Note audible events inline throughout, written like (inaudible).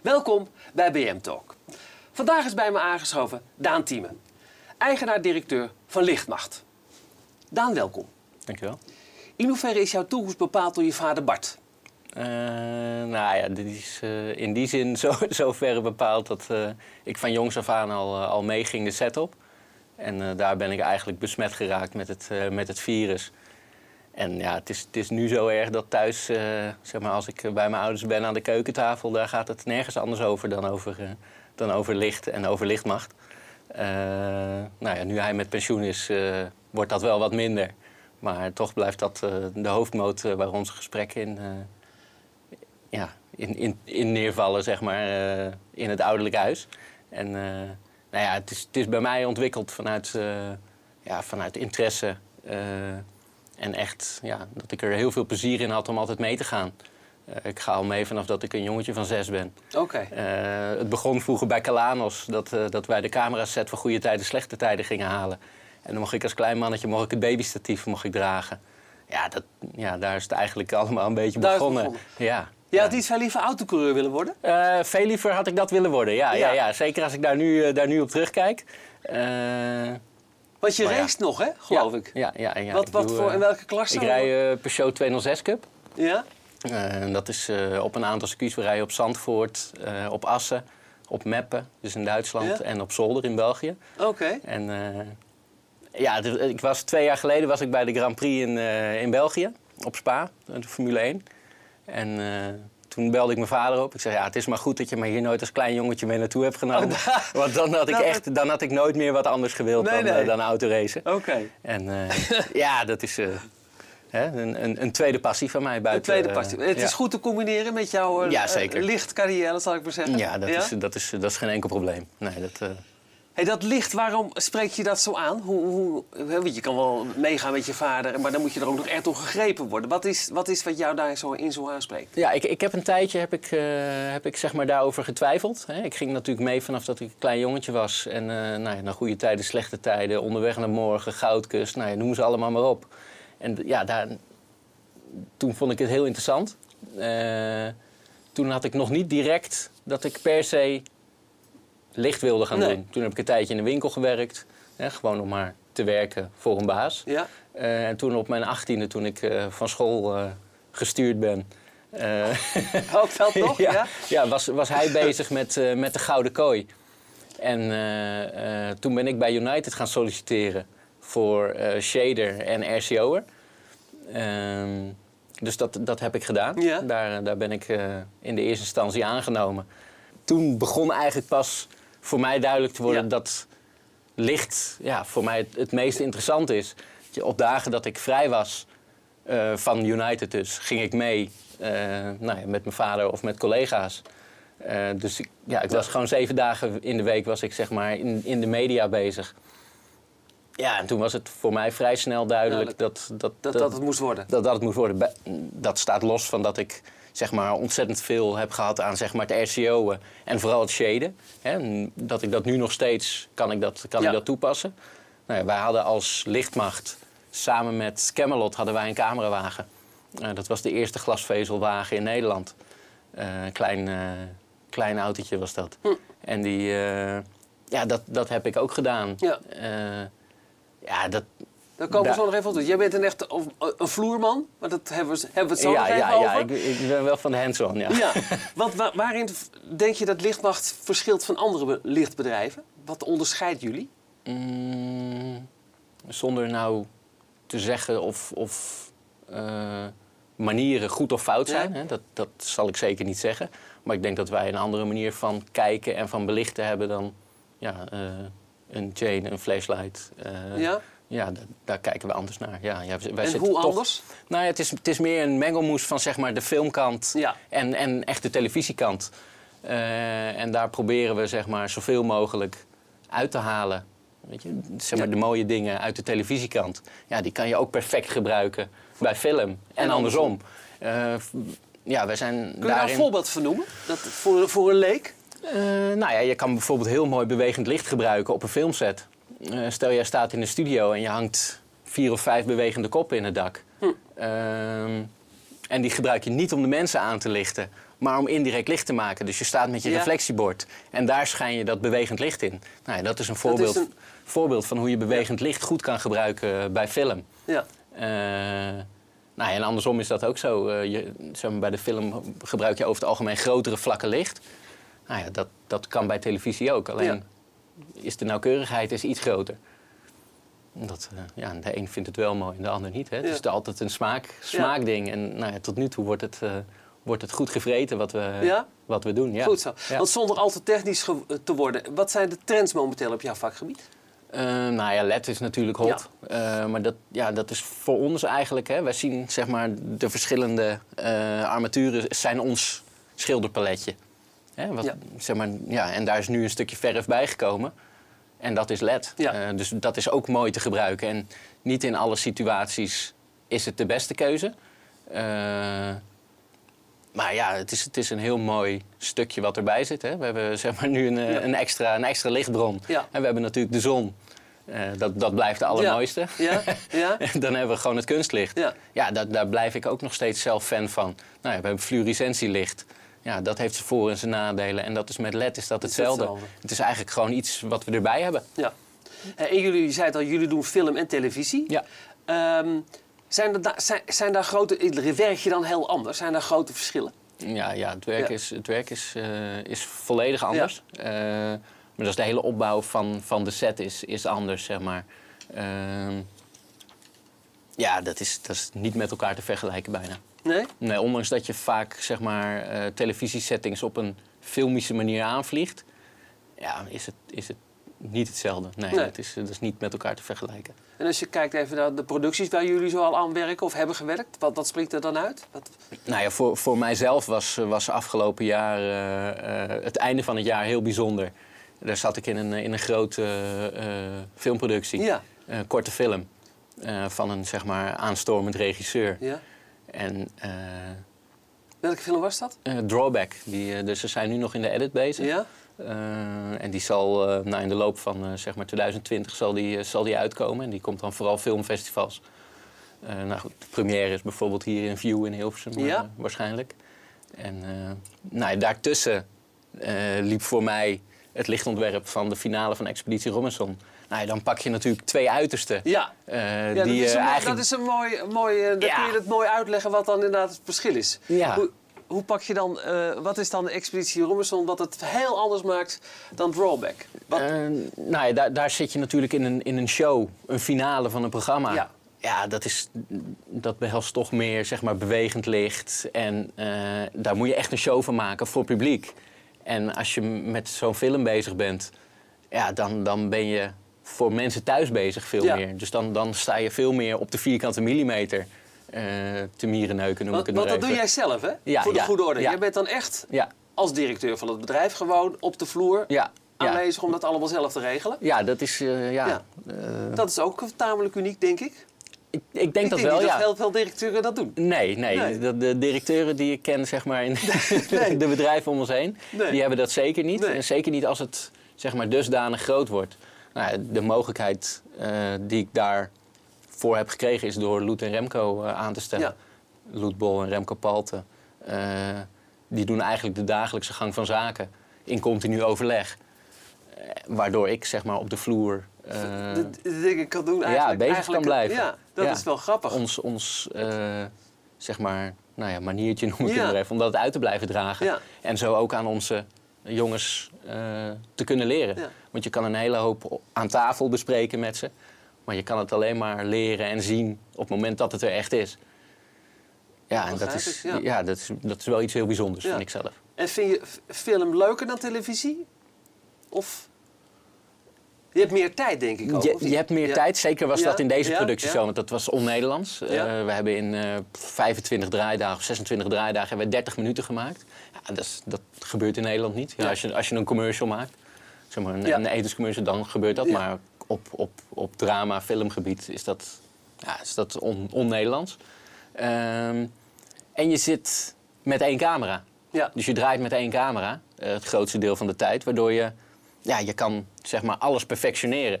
Welkom bij BM Talk. Vandaag is bij me aangeschoven Daan Thieme, eigenaar-directeur van Lichtmacht. Daan, welkom. Dankjewel. In hoeverre is jouw toekomst bepaald door je vader Bart? Uh, nou ja, dit is uh, in die zin (laughs) zo, zoverre bepaald dat uh, ik van jongs af aan al, al meeging de set op. En daar ben ik eigenlijk besmet geraakt met het, met het virus. En ja, het is, het is nu zo erg dat thuis, zeg maar, als ik bij mijn ouders ben aan de keukentafel, daar gaat het nergens anders over dan over, dan over licht en over lichtmacht. nou ja, nu hij met pensioen is, wordt dat wel wat minder. Maar toch blijft dat de hoofdmoot waar onze gesprekken in ja, in, in, in neervallen, zeg maar, in het ouderlijk huis. En nou ja, het is, het is bij mij ontwikkeld vanuit, ja, vanuit interesse. En echt, ja, dat ik er heel veel plezier in had om altijd mee te gaan. ik ga al mee vanaf dat ik een jongetje van zes ben. Oké. het begon vroeger bij Calanos, dat, dat wij de cameraset van goede tijden, slechte tijden gingen halen. En dan mocht ik als klein mannetje mocht ik het babystatief mocht ik dragen. Ja, dat, ja, daar is het eigenlijk allemaal een beetje begonnen. begonnen. Ja. Je had iets veel liever autocoureur willen worden? Veel liever had ik dat willen worden, ja. ja. ja, Zeker als ik daar nu, daar nu op terugkijk. Want je nog, hè, geloof ik? Ja, ja, ja. Wat, wat voor, in welke klasse? Ik rij Peugeot 206 Cup. Ja? dat is op een aantal circuits. We rijden op Zandvoort, op Assen, op Meppen, dus in Duitsland, en op Zolder in België. Oké. En ja, ik was, twee jaar geleden was ik bij de Grand Prix in, in België, op Spa, de Formule 1. En toen belde ik mijn vader op. Ik zei, ja, het is maar goed dat je me hier nooit als klein jongetje mee naartoe hebt genomen. Oh, (laughs) Want dan had ik echt, dan had ik nooit meer wat anders gewild nee, dan, nee. Uh, dan autoracen. Oké. En uh, (laughs) ja, dat is hè, een, een, een, tweede passie van mij buiten. Een tweede passie. Het ja. is goed te combineren met jouw ja, zeker. lichtcarrière, zal ik maar zeggen. Ja, dat, ja? Is, dat, is, dat is geen enkel probleem. Nee, dat... Dat licht, waarom spreek je dat zo aan? Hoe, hoe, je kan wel meegaan met je vader, maar dan moet je er ook nog echt door gegrepen worden. Wat is wat, is wat jou daar zo in zo aanspreekt? Ja, ik, ik heb een tijdje heb ik, uh, heb ik zeg maar daarover getwijfeld. Hè. Ik ging natuurlijk mee vanaf dat ik een klein jongetje was. En uh, nou ja, naar goede tijden, slechte tijden, onderweg naar morgen, goudkust, nou ja, noem ze allemaal maar op. En ja, daar, toen vond ik het heel interessant. Uh, toen had ik nog niet direct dat ik per se licht wilde gaan doen. Toen heb ik een tijdje in de winkel gewerkt. Hè, gewoon om maar te werken voor een baas. Ja. Uh, en toen op mijn achttiende, toen ik uh, van school uh, gestuurd ben... Ook veld (laughs) toch? ja, ja, ja. was, was hij bezig met, met de Gouden Kooi. En toen ben ik bij United gaan solliciteren voor shader en RCO'er. Ehm, dus dat, dat heb ik gedaan. Ja. Daar, daar ben ik in de eerste instantie aangenomen. Toen begon eigenlijk pas voor mij duidelijk te worden Ja. dat licht ja, voor mij het, het meest interessant is. Op dagen dat ik vrij was eh, van United dus, ging ik mee eh, nou ja, met mijn vader of met collega's. Eh, dus ik, ja, ik was gewoon zeven dagen in de week was ik zeg maar in, in de media bezig. Ja, en toen was het voor mij vrij snel duidelijk dat dat, Dat, dat het moest worden. dat, dat het moest worden. Dat staat los van dat ik zeg maar, ontzettend veel heb gehad aan zeg maar, het RCO'en en vooral het shaden. Hè, dat ik dat nu nog steeds kan ik dat, kan Ja. ik dat toepassen. Nou ja, wij hadden als lichtmacht samen met Camelot hadden wij een camerawagen. Eh, dat was de eerste glasvezelwagen in Nederland. Eh, een klein, eh, klein autootje was dat. Hm. En die, ja, dat, dat heb ik ook gedaan. Ja. Ja, dat, Daar komen we zo nog even op. terug. Jij bent een echte of- een vloerman, maar dat hebben we, hebben we het zo ja, nog ja, over. ja ik, ik ben wel van de hands-on, ja. Ja, (laughs) want wa- waarin denk je dat Lichtmacht verschilt van andere be- lichtbedrijven? Wat onderscheidt jullie? Mm, zonder nou te zeggen of, of eh, manieren goed of fout Ja. zijn. Hè? Dat, dat zal ik zeker niet zeggen. Maar ik denk dat wij een andere manier van kijken en van belichten hebben dan ja, eh, een chain, een flashlight. eh, ja? Ja, da- daar kijken we anders naar. Ja, ja, wij En hoe toch- anders? Nou ja, het is, het is meer een mengelmoes van zeg maar de filmkant Ja. en, en echt de televisiekant. Eh, en daar proberen we zeg maar zoveel mogelijk uit te halen. Weet je, zeg maar Ja. de mooie dingen uit de televisiekant. Ja, die kan je ook perfect gebruiken bij film en, En andersom. Eh, ja, wij zijn Kun je daar daarin... een voorbeeld van noemen? Dat, voor, voor een leek? Eh, nou ja, je kan bijvoorbeeld heel mooi bewegend licht gebruiken op een filmset. Eh, stel, jij staat in de studio en je hangt vier of vijf bewegende koppen in het dak. Hm. Ehm, En die gebruik je niet om de mensen aan te lichten, maar om indirect licht te maken. Dus je staat met je Ja. reflectiebord en daar schijn je dat bewegend licht in. Nou ja, dat is een voorbeeld, een- voorbeeld van hoe je bewegend licht goed kan gebruiken bij film. Ja. Eh, nou ja, en andersom is dat ook zo. Eh, je, zeg maar, bij de film gebruik je over het algemeen grotere vlakken licht. Nou ja, dat, dat kan bij televisie ook. Alleen. Is de nauwkeurigheid is iets groter. Dat, eh, ja, de een vindt het wel mooi en de ander niet. Hè? Het Ja. is altijd een smaak, smaakding. En nou ja, tot nu toe wordt het, eh, wordt het goed gevreten wat we, Ja? wat we doen. Ja. Goed zo. Want zonder al te technisch ge- te worden, wat zijn de trends momenteel op jouw vakgebied? Eh, nou ja, LED is natuurlijk hot. Eh, maar dat, ja, dat is voor ons eigenlijk. Hè. Wij zien zeg maar, de verschillende eh, armaturen zijn ons schilderpaletje. Hè, wat, Ja. zeg maar, ja, en daar is nu een stukje verf bijgekomen. En dat is LED. Ja. Eh, dus dat is ook mooi te gebruiken. En niet in alle situaties is het de beste keuze. Eh, maar ja, het is, het is een heel mooi stukje wat erbij zit. Hè. We hebben zeg maar, nu een, Ja. een, extra, een extra lichtbron. Ja. En we hebben natuurlijk de zon. Eh, dat, dat blijft de allermooiste. Ja? Ja? (laughs) Dan hebben we gewoon het kunstlicht. Ja. Ja, daar, daar blijf ik ook nog steeds zelf fan van. Nou ja, we hebben fluorescentielicht. Ja, dat heeft zijn voor- en zijn nadelen. En dat is met LED is dat hetzelfde. hetzelfde. Het is eigenlijk gewoon iets wat we erbij hebben. ja. Eh, En jullie, je zei het al, jullie doen film en televisie. Ja. Ehm, zijn, er da- zijn, zijn daar grote... Werk je dan heel anders? Zijn daar grote verschillen? Ja, ja het werk, Ja. Is, het werk is, eh, is volledig anders. Eh, maar dat is de hele opbouw van, van de set is, is anders, zeg maar. Ehm, ja, dat is, dat is niet met elkaar te vergelijken bijna. Nee? Nee, ondanks dat je vaak zeg maar, eh, televisiesettings op een filmische manier aanvliegt, ja, is, het, is het niet hetzelfde. Nee, Nee. Dat, is, dat is niet met elkaar te vergelijken. En als je kijkt even naar de producties waar jullie zo al aan werken of hebben gewerkt, wat, wat springt er dan uit? Wat, Nou ja, voor, voor mijzelf was, was afgelopen jaar eh, eh, het einde van het jaar heel bijzonder. Daar zat ik in een, in een grote filmproductie, Ja. een korte film. van een zeg maar aanstormend regisseur. ja? En eh, Welke film was dat? eh, Drawback, die, eh, dus ze zijn nu nog in de edit bezig. Ja? En die zal nou, in de loop van zeg maar 2020 zal die, zal die uitkomen. En die komt dan vooral filmfestivals. Nou goed, de première is bijvoorbeeld hier in View in Hilversum Ja. waarschijnlijk. En nou, daartussen liep voor mij het lichtontwerp van de finale van Expeditie Robinson. Nou, dan pak je natuurlijk twee uitersten. Ja. eh, Ja, die dat, is eh, een, mooi- eigenlijk... dat is een mooi... mooi eh, dan Ja. kun je het mooi uitleggen wat dan inderdaad het verschil is. Ja. Hoe, hoe pak je dan... eh, wat is dan de Expeditie Robinson wat het heel anders maakt dan Drawback? Wat, Eh, nou ja, daar, daar zit je natuurlijk in een, in een show, een finale van een programma. Ja. Ja, dat, is, dat behelst toch meer zeg maar, bewegend licht. En eh, daar moet je echt een show van maken voor publiek. En als je met zo'n film bezig bent, ja, dan, dan ben je voor mensen thuis bezig veel Ja. meer. Dus dan, dan sta je veel meer op de vierkante millimeter eh, te mierenneuken, noem want ik het want maar dat doe jij zelf, hè? Ja, voor de goede orde. Jij bent dan echt Ja, als directeur van het bedrijf gewoon op de vloer aanwezig om dat allemaal zelf te regelen. ja, dat is... eh, ja, eh, Dat is ook tamelijk uniek, denk ik. ik, ik denk ik dat denk wel, niet ja. dat heel veel directeuren dat doen. Nee, nee. Nee. De, de directeuren die ik ken zeg maar, in (laughs) Nee. (laughs) de bedrijven om ons heen, Nee. die hebben dat zeker niet. En zeker niet als het zeg maar, dusdanig groot wordt. Nou, ja, de mogelijkheid eh, die ik daarvoor heb gekregen is door Loet en Remco eh, aan te stellen. Ja. Loet Bol en Remco Palte. eh, die doen eigenlijk de dagelijkse gang van zaken in continu overleg. Waardoor ik zeg maar, op de vloer de, de dingen kan doen eigenlijk. bezig eigenlijk, kan blijven. Ja, dat Ja. is wel grappig. ons, ons zeg maar, nou ja, maniertje noem ik Ja. het maar even, om dat uit te blijven dragen. Ja. En zo ook aan onze jongens eh, te kunnen leren. Ja. Want je kan een hele hoop aan tafel bespreken met ze. Maar je kan het alleen maar leren en zien op het moment dat het er echt is. Ja, en dat is, ja. ja. dat, is, dat is wel iets heel bijzonders, Ja. vind ik zelf. En vind je film leuker dan televisie? Of... Je hebt meer tijd, denk ik ook. Je, je hebt meer Ja. tijd, zeker was Ja, dat in deze productie ja. zo, want dat was on-Nederlands. Eh, we hebben in eh 25 draaidagen of 26 draaidagen hebben we 30 minuten gemaakt. Ja, dat, is- dat gebeurt in Nederland niet. Als, je, als je een commercial maakt, zeg maar een, een etenscommercial, dan gebeurt dat. Maar op, op, op drama, filmgebied is dat, ja, is dat on- on-Nederlands. Ehm, en je zit met één camera. Ja. Dus je draait met één camera, eh, het grootste deel van de tijd, waardoor je, ja, je kan zeg maar alles perfectioneren.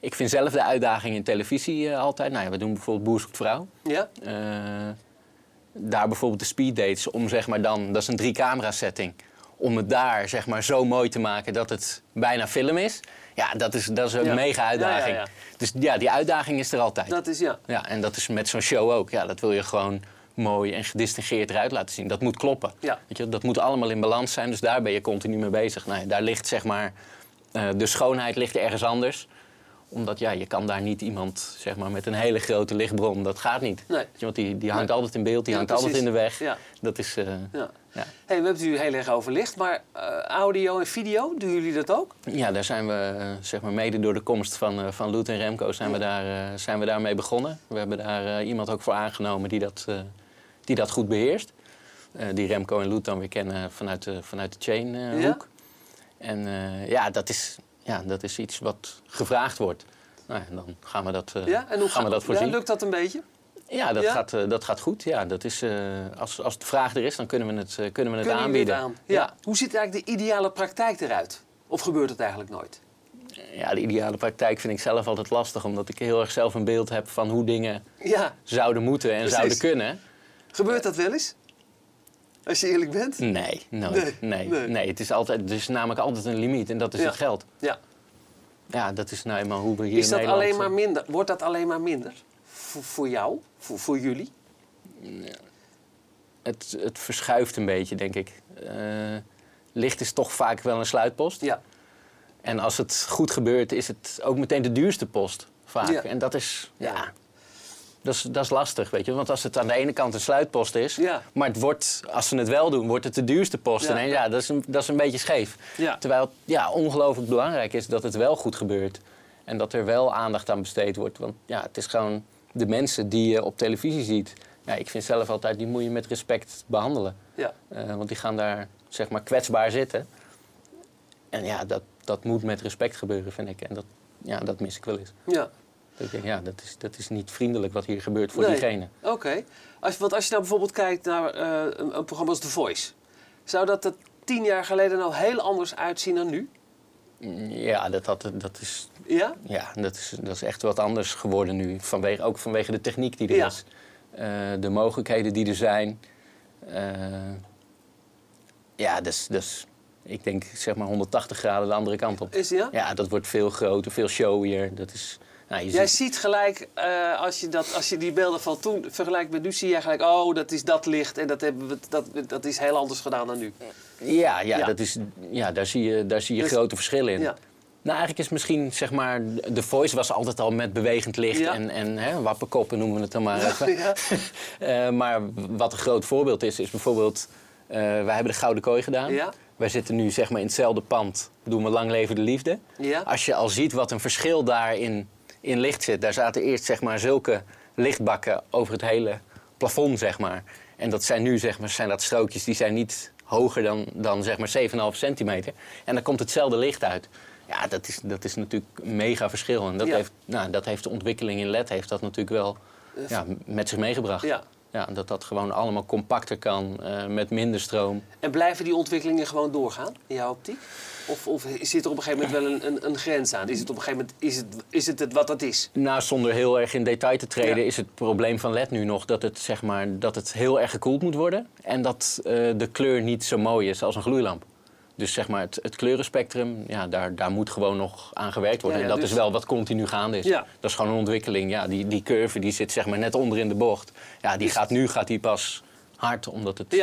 Ik vind zelf de uitdaging in televisie eh, altijd. Nou ja, we doen bijvoorbeeld Boer zoekt vrouw. Ja? Eh, daar bijvoorbeeld de speeddates, om zeg maar dan, dat is een drie camera setting, om het daar zeg maar zo mooi te maken dat het bijna film is. Ja, dat is, dat is een Ja. mega uitdaging. Ja, ja, ja. Dus ja, die uitdaging is er altijd. Dat is ja. Ja, en dat is met zo'n show ook. Ja, dat wil je gewoon mooi en gedistingeerd eruit laten zien. Dat moet kloppen. Ja. Weet je, dat moet allemaal in balans zijn, dus daar ben je continu mee bezig. Nou, daar ligt zeg maar, eh, de schoonheid ligt ergens anders omdat ja, je kan daar niet iemand zeg maar, met een hele grote lichtbron, dat gaat niet. Nee. Je, want die, die hangt Nee. altijd in beeld, die Ja, hangt altijd in de weg. Ja. Dat is, eh, ja. ja. Hey, we hebben het u heel erg over licht, maar eh, audio en video, doen jullie dat ook? Ja, daar zijn we, zeg maar, mede door de komst van, van Loet en Remco zijn we, daar, zijn we daarmee begonnen. We hebben daar iemand ook voor aangenomen die dat, die dat goed beheerst. Eh, die Remco en Loet dan weer kennen vanuit de, vanuit de chain eh, Ja? hoek. En eh, ja, dat is, ja, dat is iets wat gevraagd wordt. Nou, ja, dan gaan we dat, Ja, en hoe gaan we dat ja, voorzien. lukt dat een beetje? Ja, dat, Ja? Gaat, dat gaat goed. Ja, dat is, als, als de vraag er is, dan kunnen we het, kunnen we het Kunnen aanbieden. het aan? Ja. Hoe ziet eigenlijk de ideale praktijk eruit? Of gebeurt het eigenlijk nooit? Ja, de ideale praktijk vind ik zelf altijd lastig, omdat ik heel erg zelf een beeld heb van hoe dingen Ja, zouden moeten en Precies. zouden kunnen. Gebeurt dat wel eens? Als je eerlijk bent? Nee, nooit. Nee, Nee, nee. nee. het is altijd, er is namelijk altijd een limiet en dat is Ja. het geld. Ja. Ja, dat is nou eenmaal hoe we hier Is in dat Nederland... alleen maar minder? Wordt dat alleen maar minder? Voor, voor jou? Voor, voor jullie? het, het verschuift een beetje, denk ik. Eh, licht is toch vaak wel een sluitpost. Ja. En als het goed gebeurt, is het ook meteen de duurste post. Vaak. Ja. En dat is, Ja. Dat is, dat is lastig, weet je. Want als het aan de ene kant een sluitpost is, Ja. maar het wordt, als ze het wel doen, wordt het de duurste post. Ja. En ja, dat is, een, dat is een beetje scheef. Ja. Terwijl het ja, ongelooflijk belangrijk is dat het wel goed gebeurt. En dat er wel aandacht aan besteed wordt. Want ja, het is gewoon de mensen die je op televisie ziet. Ja, ik vind zelf altijd, die moet je met respect behandelen. Ja. Eh, want die gaan daar zeg maar kwetsbaar zitten. En ja, dat, dat moet met respect gebeuren, vind ik. En dat, ja, dat mis ik wel eens. Ja. Dat ik denk, ja, dat is, dat is niet vriendelijk wat hier gebeurt voor Nee. diegene. Oké. Als, want als je nou bijvoorbeeld kijkt naar eh, een, een programma als The Voice. Zou dat er tien jaar geleden nou heel anders uitzien dan nu? Ja, dat, dat, dat, is, Ja? ja dat, is, dat is echt wat anders geworden nu. Vanwege, ook vanwege de techniek die er Ja. is. Eh, de mogelijkheden die er zijn. Eh, ja, dus, dus ik denk zeg maar 180 graden de andere kant op. Is ja? Ja, dat wordt veel groter, veel showier. Dat is, nou, je Jij ziet- ziet gelijk, eh, als, je dat, als je die beelden van toen vergelijkt met nu, zie je gelijk, oh, dat is dat licht en dat, hebben we, dat, dat is heel anders gedaan dan nu. Ja, ja, Ja. Dat is, ja daar zie je, daar zie je Dus- grote verschillen in. Ja. Nou, eigenlijk is misschien, zeg maar, de Voice was altijd al met bewegend licht Ja. en, en hè, wappenkoppen noemen we het dan maar even. (laughs) Eh, maar wat een groot voorbeeld is, is bijvoorbeeld, eh, wij hebben de Gouden Kooi gedaan. Wij zitten nu zeg maar in hetzelfde pand, doen we Lang Leven de Liefde. Als je al ziet wat een verschil daarin in licht zit. Daar zaten eerst zeg maar zulke lichtbakken over het hele plafond, zeg maar. En dat zijn nu zeg maar, zijn dat strookjes die zijn niet hoger dan, dan zeg maar 7,5 centimeter. En dan komt hetzelfde licht uit. Ja, dat is, dat is natuurlijk een mega verschil. En dat, Ja. heeft, nou, dat heeft de ontwikkeling in LED heeft dat natuurlijk wel ja, met zich meegebracht. Ja. Ja, dat dat gewoon allemaal compacter kan, eh, met minder stroom. En blijven die ontwikkelingen gewoon doorgaan, in jouw optiek? Of, of zit er op een gegeven moment wel een, een, een grens aan? Is het op een gegeven moment is het, is het, het wat het is? Nou, zonder heel erg in detail te treden, Ja. is het probleem van LED nu nog dat het, zeg maar, dat het heel erg gekoeld moet worden. En dat eh, de kleur niet zo mooi is als een gloeilamp. Dus zeg maar, het, het kleurenspectrum, ja, daar, daar moet gewoon nog aan gewerkt worden. Ja, ja, en dat dus- is wel wat continu gaande is. Ja. Dat is gewoon een ontwikkeling. Ja, die, die curve die zit zeg maar net onder in de bocht. Ja, die gaat, nu gaat die pas hard, omdat het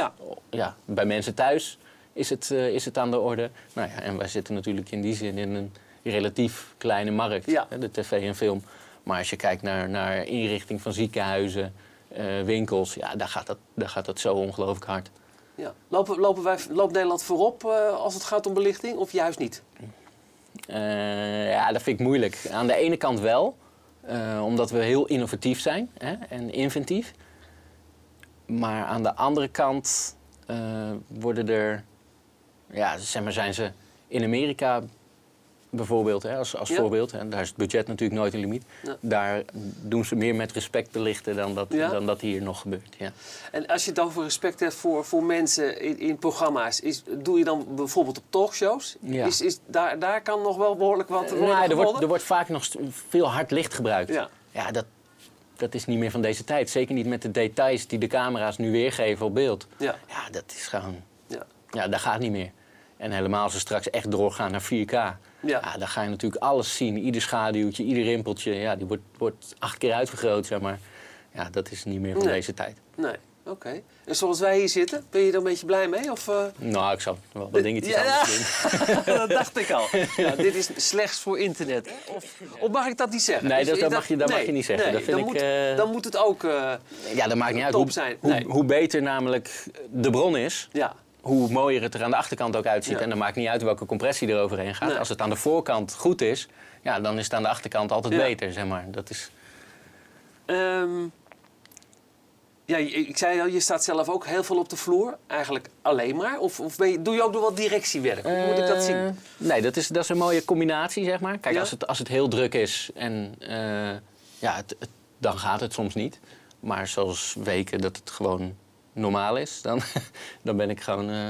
Ja. bij mensen thuis is het, eh, is het aan de orde. Nou ja, en wij zitten natuurlijk in die zin in een relatief kleine markt, Ja. hè, de tv en film. Maar als je kijkt naar, naar inrichting van ziekenhuizen, eh, winkels, ja, daar gaat dat, daar gaat dat zo ongelooflijk hard. Ja. Lopen, lopen wij, loopt Nederland voorop eh, als het gaat om belichting of juist niet? Eh, ja, dat vind ik moeilijk. Aan de ene kant wel, eh, omdat we heel innovatief zijn hè, en inventief. Maar aan de andere kant worden er, ja, zeg maar, zijn ze in Amerika bijvoorbeeld, hè, als, als Ja. voorbeeld, daar is het budget natuurlijk nooit een limiet. Ja. Daar doen ze meer met respect belichten dan dat, Ja. dan dat hier nog gebeurt. Ja. En als je het over respect hebt voor, voor mensen in, in programma's, is, doe je dan bijvoorbeeld op talkshows? Is, is, daar, daar kan nog wel behoorlijk wat worden Nou, er, wordt, er wordt vaak nog veel hard licht gebruikt. Ja. ja dat, dat is niet meer van deze tijd. Zeker niet met de details die de camera's nu weergeven op beeld. Ja. Ja, dat is gewoon... Ja. Ja, dat gaat niet meer. En helemaal als ze straks echt doorgaan naar 4K. Ja. dan ga je natuurlijk alles zien. Ieder schaduwtje, ieder rimpeltje. Ja, die wordt, wordt acht keer uitvergroot, zeg maar. Ja, dat is niet meer van Nee. deze tijd. Nee, oké. En zoals wij hier zitten, ben je er een beetje blij mee? Of, eh? Nou, ik zal wel wat dingetjes Ja, anders doen. (laughs) dat dacht ik al. Ja, dit is slechts voor internet. Of, of mag ik dat niet zeggen? Nee, Dus dat- mag je- dat mag je niet zeggen. Nee, Dat vind dan, ik, moet, eh, dan moet het ook... eh, Ja, dat maakt niet uit. Hoe, zijn. hoe, Nee. hoe beter namelijk de bron is, ja, hoe mooier het er aan de achterkant ook uitziet. Ja. En dan maakt niet uit welke compressie er overheen gaat. Nee. Als het aan de voorkant goed is, ja, dan is het aan de achterkant altijd Ja. beter, zeg maar. Dat is... Ehm, ja, ik zei al, je staat zelf ook heel veel op de vloer. Eigenlijk alleen maar. Of, of ben je, doe je ook nog wat directiewerk? Hoe moet ik dat zien? Eh, Nee, dat is, dat is een mooie combinatie, zeg maar. Kijk, Ja? als, het, als het heel druk is en eh, ja, het, het- dan gaat het soms niet. Maar zoals weken dat het gewoon normaal is, dan, (laughs) dan ben ik gewoon eh,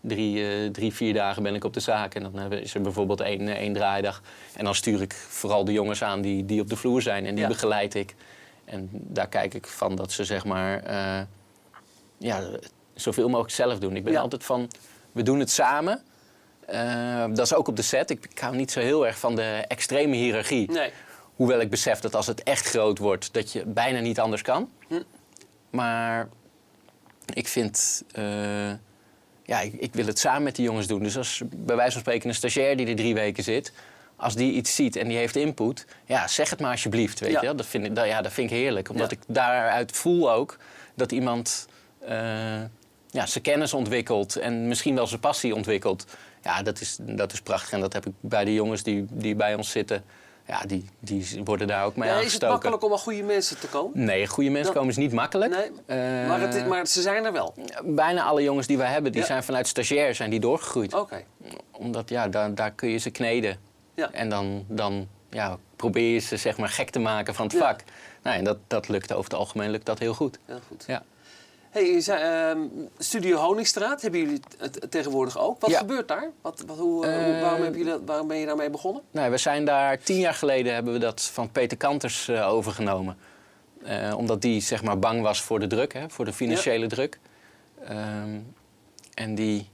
drie, eh, drie, vier dagen ben ik op de zaak. En dan eh, is er bijvoorbeeld één, één draaidag. En dan stuur ik vooral de jongens aan die, die op de vloer zijn. En die Ja. begeleid ik. En daar kijk ik van dat ze zeg maar ja, zoveel mogelijk zelf doen. Ik ben Ja. altijd van, we doen het samen. Dat is ook op de set. Ik, ik hou niet zo heel erg van de extreme hiërarchie. Nee. Hoewel ik besef dat als het echt groot wordt, dat je bijna niet anders kan. Hm. Maar ik vind, eh, ja, ik, ik wil het samen met die jongens doen. Dus als bij wijze van spreken een stagiair die er drie weken zit, als die iets ziet en die heeft input, ja, zeg het maar alsjeblieft, weet Ja. je. Dat vind ik, dat, ja, dat vind ik heerlijk, omdat Ja. ik daaruit voel ook dat iemand eh, ja, zijn kennis ontwikkelt en misschien wel zijn passie ontwikkelt. Ja, dat is, dat is prachtig en dat heb ik bij de jongens die, die bij ons zitten. Ja, die, die worden daar ook mee Ja, is het aangestoken. makkelijk om aan goede mensen te komen? Nee, goede mensen Dat- komen is niet makkelijk. Nee, Eh, maar, het, maar ze zijn er wel. Bijna alle jongens die wij hebben, die Ja. zijn vanuit stagiair zijn die doorgegroeid. Oké. Omdat ja, daar, daar kun je ze kneden. Ja. En dan, dan ja, probeer je ze zeg maar gek te maken van het Ja. vak. Nou, en dat, dat lukt over het algemeen lukt dat heel goed. Heel goed. Ja. Hey, zei, ehm, Studio Honingstraat, hebben jullie het tegenwoordig ook? Wat Ja. gebeurt daar? Wat, wat, hoe, eh, hoe- Eh, waarom, hebben jullie, dat- waarom ben je daarmee begonnen? Nou, we zijn daar tien jaar geleden hebben we dat van Peter Kanters eh, overgenomen. Eh, omdat die zeg maar bang was voor de druk, hè, voor de financiële druk. Ehm, en die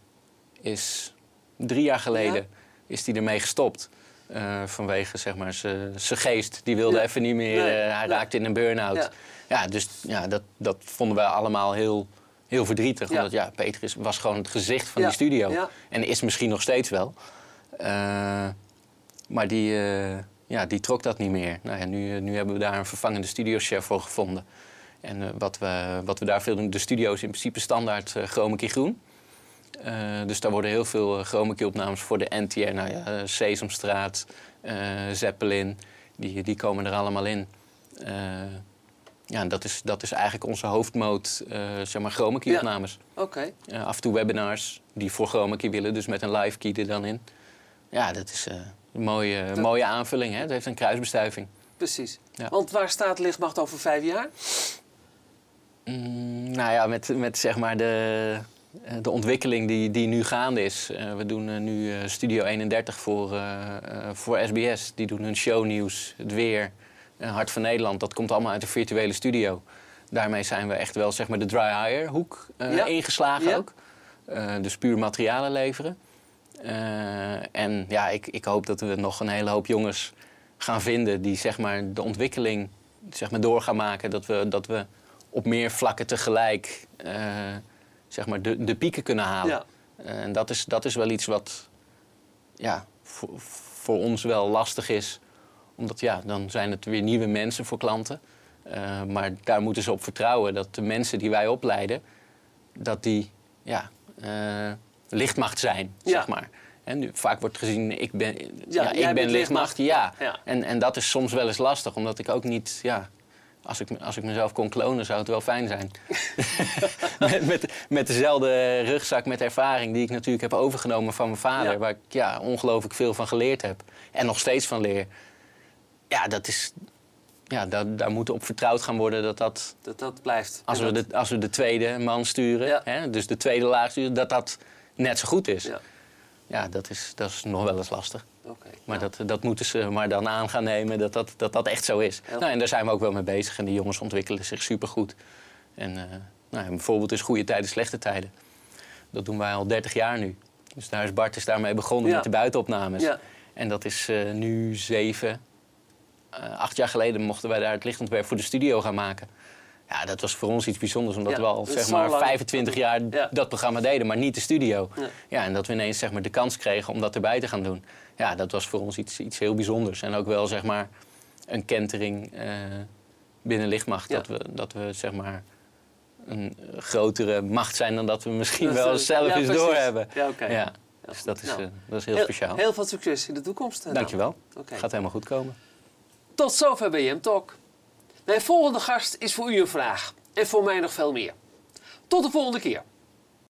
is drie jaar geleden Ja. is die ermee gestopt. Eh, vanwege zeg maar zijn geest. Die wilde even niet meer. Eh, hij raakte in een burn-out. Ja. Dus ja, dat, dat vonden wij allemaal heel, heel verdrietig. Ja. Omdat ja, Peter is, was gewoon het gezicht van Ja. die studio. Ja. En is misschien nog steeds wel. Eh, maar die, eh, ja, die trok dat niet meer. Nou ja, nu, eh, nu hebben we daar een vervangende studiochef voor gevonden. En wat, we, wat we daar veel doen, de studio is in principe standaard chroma key groen. Dus daar worden heel veel chroma key opnames voor de NTR. Nou ja, Sesamstraat, Zeppelin, die, die komen er allemaal in. Ja, en dat is, dat is eigenlijk onze hoofdmoot, eh, zeg maar, chroma key Ja. opnames. Oké. Eh, af en toe webinars die voor chroma key willen, dus met een live key er dan in. Ja, dat is eh, een mooie, Dat- mooie aanvulling. Hè? Het heeft een kruisbestuiving. Precies. Ja. Want waar staat lichtmacht over vijf jaar? Mm, nou ja, met, met zeg maar de, eh, de ontwikkeling die, die nu gaande is. We doen nu Studio 31 voor, voor SBS. Die doen hun shownieuws, het weer, Hart van Nederland. Dat komt allemaal uit de virtuele studio. Daarmee zijn we echt wel zeg maar, de dry hire hoek eh, Ja. ingeslagen Ja. ook. Eh, dus puur materialen leveren. Eh, en ja, ik, ik hoop dat we nog een hele hoop jongens gaan vinden die zeg maar, de ontwikkeling zeg maar, door gaan maken. Dat we, dat we op meer vlakken tegelijk zeg maar, de, de pieken kunnen halen. Ja. En dat is, dat is wel iets wat ja, voor, voor ons wel lastig is. Omdat ja, dan zijn het weer nieuwe mensen voor klanten. Eh, maar daar moeten ze op vertrouwen dat de mensen die wij opleiden, dat die ja, eh, lichtmacht zijn, Ja. zeg maar. En nu, vaak wordt gezien, ik ben, ja, ik ben lichtmacht. lichtmacht, ja. En, en dat is soms wel eens lastig, omdat ik ook niet, ja, als ik, als ik mezelf kon klonen, zou het wel fijn zijn. met, (laughs) (laughs) met, met dezelfde rugzak met ervaring die ik natuurlijk heb overgenomen van mijn vader, waar ik ja, ongelooflijk veel van geleerd heb en nog steeds van leer. Ja, dat is, ja daar, daar moet op vertrouwd gaan worden dat dat, Dat dat blijft. als we dat- de, als we de tweede man sturen, Ja. hè, dus de tweede laag sturen, dat dat net zo goed is. Ja. Ja, dat, is, dat is nog wel eens lastig. Maar dat, dat moeten ze maar dan aan gaan nemen, dat dat, dat, dat echt zo is. Heel Nou, en daar zijn we ook wel mee bezig. En die jongens ontwikkelen zich supergoed. En eh, nou, een voorbeeld is goede tijden, slechte tijden. Dat doen wij al 30 jaar nu. Dus daar is Bart is daarmee begonnen met de buitenopnames. En dat is eh, nu zeven, acht jaar geleden mochten wij daar het lichtontwerp voor de studio gaan maken. Ja, dat was voor ons iets bijzonders, omdat Ja, we al zeg maar lang. 25 jaar Ja. dat programma deden, maar niet de studio. Ja. Ja, en dat we ineens zeg maar, de kans kregen om dat erbij te gaan doen. Ja, dat was voor ons iets, iets heel bijzonders. En ook wel zeg maar, een kentering eh, binnen lichtmacht. Dat, we, dat we zeg maar, een eh, grotere macht zijn dan dat we misschien Dat, wel eh, zelf eens doorhebben. Ja, oké. Ja, dus dat is, Nou, eh, dat is heel, heel, speciaal. Heel veel succes in de toekomst. eh, Dankjewel. Oké. Gaat helemaal goed komen. Tot zover BM Talk. Mijn volgende gast is voor u een vraag. En voor mij nog veel meer. Tot de volgende keer.